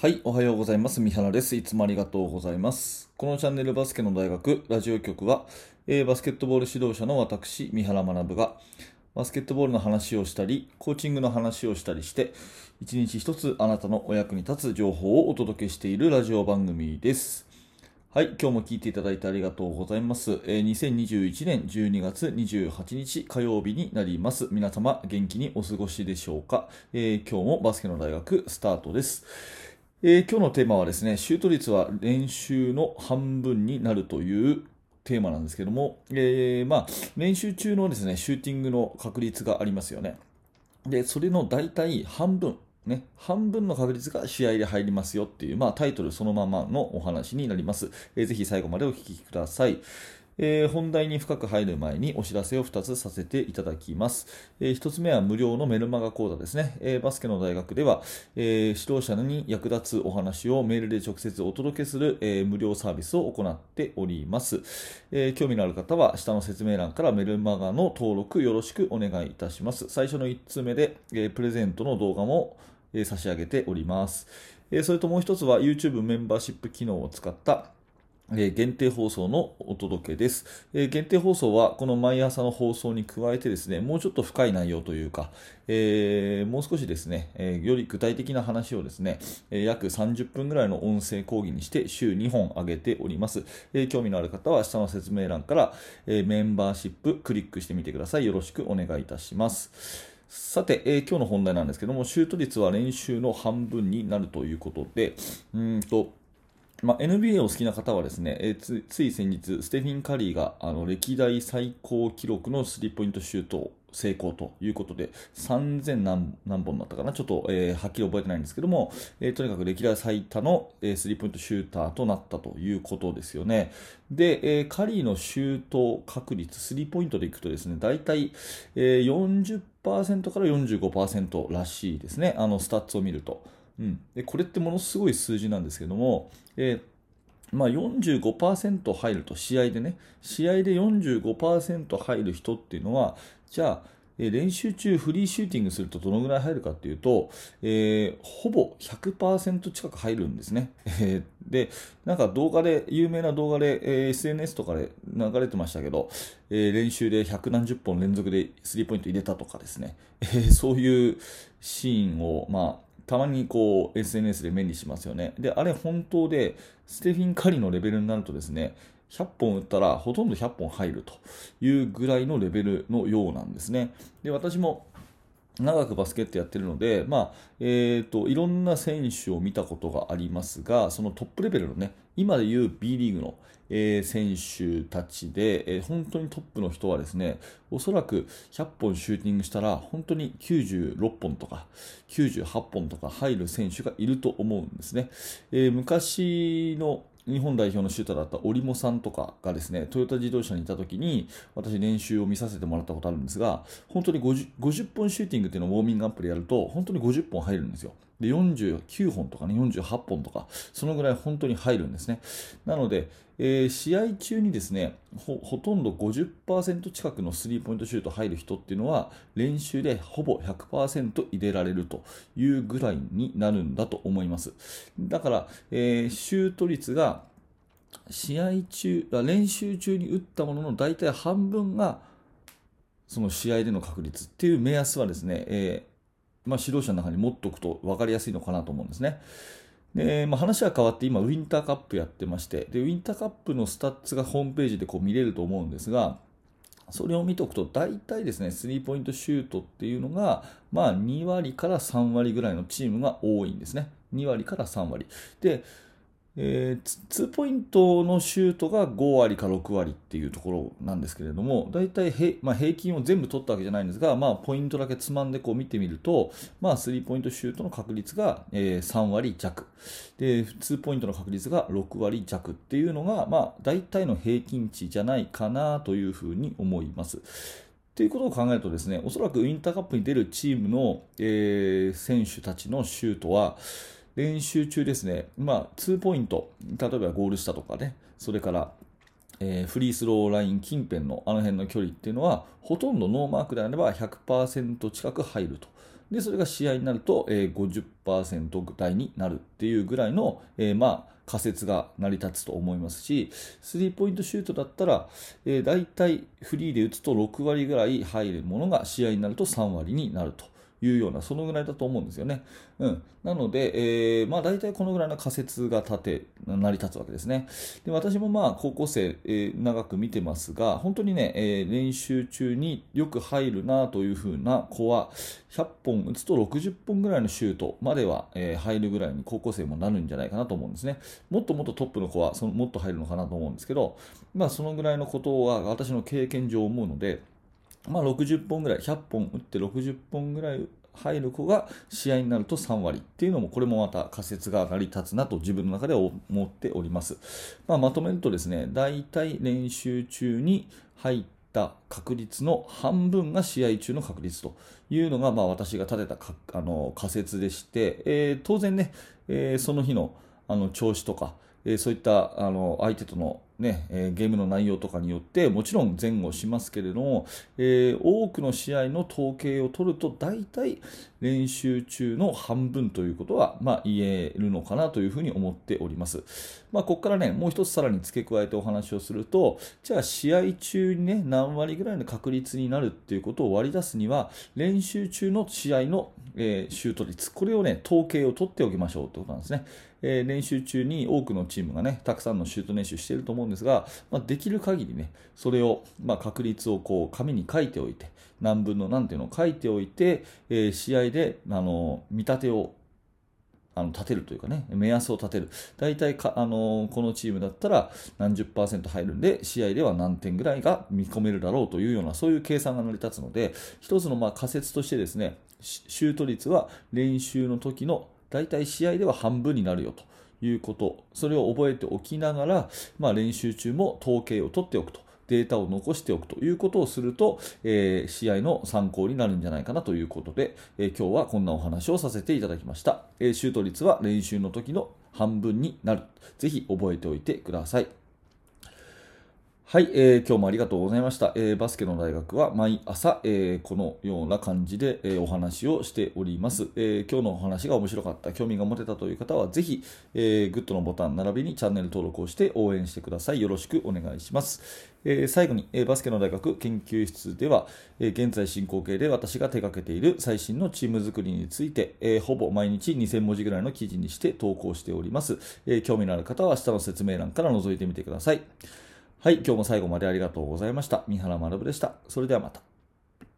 はい、おはようございます。三原です。いつもありがとうございます。このチャンネルバスケの大学ラジオ局は、えーバスケットボール指導者の私、三原学が、バスケットボールの話をしたり、コーチングの話をしたりして、一日一つあなたのお役に立つ情報をお届けしているラジオ番組です。はい、今日も聞いていただいてありがとうございます。えー2021年12月28日火曜日になります。皆様元気にお過ごしでしょうか、えー今日もバスケの大学スタートです。えー今日のテーマはですね、シュート率は練習の半分になるというテーマなんですけども、えーまあ、練習中のですね、シューティングの確率がありますよね。で、それの大体半分、ね、半分の確率が試合で入りますよっていう、まあ、タイトルそのままのお話になります。えーぜひ最後までお聞きください。えー本題に深く入る前にお知らせを2つさせていただきます。え1つ目は無料のメルマガ講座ですね。えーバスケの大学では、え指導者に役立つお話をメールで直接お届けする、え無料サービスを行っております、え興味のある方は下の説明欄からメルマガの登録よろしくお願いいたします。最初の1つ目で、えプレゼントの動画も、差し上げております。それともう一つは YouTube メンバーシップ機能を使ったえ限定放送のお届けです、え限定放送はこの毎朝の放送に加えてですね、もうちょっと深い内容というか、えーもう少しですね、えより具体的な話をですね、え約30分ぐらいの音声講義にして週2本上げております。え興味のある方は下の説明欄から、えメンバーシップクリックしてみてください。よろしくお願いいたします。さて、えー今日の本題なんですけども、シュート率は練習の半分になるということで、うんと、まあ、NBA を好きな方はですね、えーつつい先日、ステフィン・カリーがあの歴代最高記録のスリーポイントシュート成功ということで、3000何何本だったかな、ちょっと、えーはっきり覚えてないんですけども、えーとにかく歴代最多の、えースリーポイントシューターとなったということですよね。で、えーカリーのシュート確率、スリーポイントでいくとですね、大体、えー40%から45%らしいですね、あのスタッツを見ると。うん、でこれってものすごい数字なんですけども、えーまあ、45%入ると、試合でね、試合で45%入る人っていうのは、じゃあ、え練習中フリーシューティングするとどのぐらい入るかっていうと、えーほぼ100%近く入るんですね。えで、なんか動画で、有名な動画で、えー SNS とかで流れてましたけど、えー練習で百何十本連続でスリーポイント入れたとかですね、えそういうシーンを、まあ、たまにこう SNS で目にしますよね。で、あれ本当で、ステフィン・カリのレベルになるとですね、100本打ったらほとんど100本入るというぐらいのレベルのようなんですね。で、私も長くバスケットやってるので、まあえー、といろんな選手を見たことがありますが、そのトップレベルのね、今でいう B リーグの、えー選手たちで、えー本当にトップの人はですね、おそらく100本シューティングしたら、本当に96本とか98本とか入る選手がいると思うんですね。えー昔の日本代表のシューターだった織茂さんとかがですね、トヨタ自動車にいた時に、私練習を見させてもらったことあるんですが、本当に 50, 50本シューティングっていうのをウォーミングアップでやると、本当に50本入るんですよ。で、49本とかね、48本とか、そのぐらい本当に入るんですね。なので、えー試合中にですねほ、ほとんど50%近くのスリーポイントシュート入る人っていうのは、練習でほぼ100%入れられるというぐらいになるんだと思います。だから、えーシュート率が試合中、練習中に打ったものの大体半分がその試合での確率っていう目安はですね、えーまあ、指導者の中に持っておくと分かりやすいのかなと思うんですね。でまあ、話は変わって今、ウィンターカップやってましてで、ウィンターカップのスタッツがホームページでこう見れると思うんですが、それを見ておくと、大体ですね、スリーポイントシュートっていうのが、まあ、2割から3割ぐらいのチームが多いんですね。2割から3割。で、えーツーポイントのシュートが5割か6割っていうところなんですけれども、大体へ、まあ、平均を全部取ったわけじゃないんですが、まあ、ポイントだけつまんでこう見てみると、まあ、スリーポイントシュートの確率が、えー3割弱で、ツーポイントの確率が6割弱っていうのが、まあ、大体の平均値じゃないかなというふうに思います。ということを考えるとですね、おそらくウィンターカップに出るチームの、えー選手たちのシュートは、練習中ですね、まあ、2ポイント、例えばゴール下とかね、それから、えーフリースローライン近辺のあの辺の距離っていうのは、ほとんどノーマークであれば100%近く入ると。で、それが試合になると、えー、50%台になるっていうぐらいの、えー、まあ、仮説が成り立つと思いますし、スリーポイントシュートだったら、えー、大体フリーで打つと6割ぐらい入るものが試合になると3割になると。いうような、そのぐらいだと思うんですよね。うん。なので、えー、まあ大体このぐらいの仮説が立て、成り立つわけですね。で、私もまあ高校生、えー、長く見てますが、本当にね、えー、練習中によく入るなというふうな子は、100本打つと60本ぐらいのシュートまでは、えー、入るぐらいに高校生もなるんじゃないかなと思うんですね。もっともっとトップの子はそのもっと入るのかなと思うんですけど、まあそのぐらいのことは私の経験上思うので、まあ、60本ぐらい、100本打って60本ぐらい入る子が試合になると3割っていうのも、これもまた仮説が成り立つなと自分の中では思っております。まあ、まとめるとですね、大体練習中に入った確率の半分が試合中の確率というのが、まあ、私が立てたあの仮説でして、えー、当然ね、えー、その日のあの調子とか、えー、そういったあの相手とのね、えゲームの内容とかによってもちろん前後しますけれども、えー、多くの試合の統計を取ると大体練習中の半分ということは、まあ、言えるのかなというふうに思っております。まあ、ここからね、もう一つさらに付け加えてお話をすると、じゃあ試合中にね、何割ぐらいの確率になるっていうことを割り出すには、練習中の試合の、えー、シュート率、これをね、統計を取っておきましょうということなんですね。えー、練習中に多くのチームがね、たくさんのシュート練習していると思うんですが、まあ、できる限りね、それを、まあ、確率をこう紙に書いておいて、何分の何ていうのを書いておいて、えー、試合であの見立てをあの立てるというかね、目安を立てる。大体か、あのこのチームだったら何十パーセント入るんで、試合では何点ぐらいが見込めるだろうというような、そういう計算が成り立つので、一つのまあ仮説としてですね、シュート率は練習の時の大体試合では半分になるよということ、それを覚えておきながら、まあ、練習中も統計を取っておくと。データを残しておくということをすると、えー、試合の参考になるんじゃないかなということで、えー、今日はこんなお話をさせていただきました。えー、シュート率は練習の時の半分になる。ぜひ覚えておいてください。はい、えー、今日もありがとうございました。えー、バスケの大学は毎朝、えー、このような感じで、え、お話をしております、え。今日のお話が面白かった、興味が持てたという方は、ぜひ、え、グッドのボタン並びにチャンネル登録をして応援してください。よろしくお願いします。え、最後に、え、バスケの大学研究室では、え、現在進行形で私が手掛けている最新のチーム作りについて、え、ほぼ毎日2000文字ぐらいの記事にして投稿しております。え、興味のある方は下の説明欄から覗いてみてください。はい、今日も最後までありがとうございました。三原学でした。それではまた。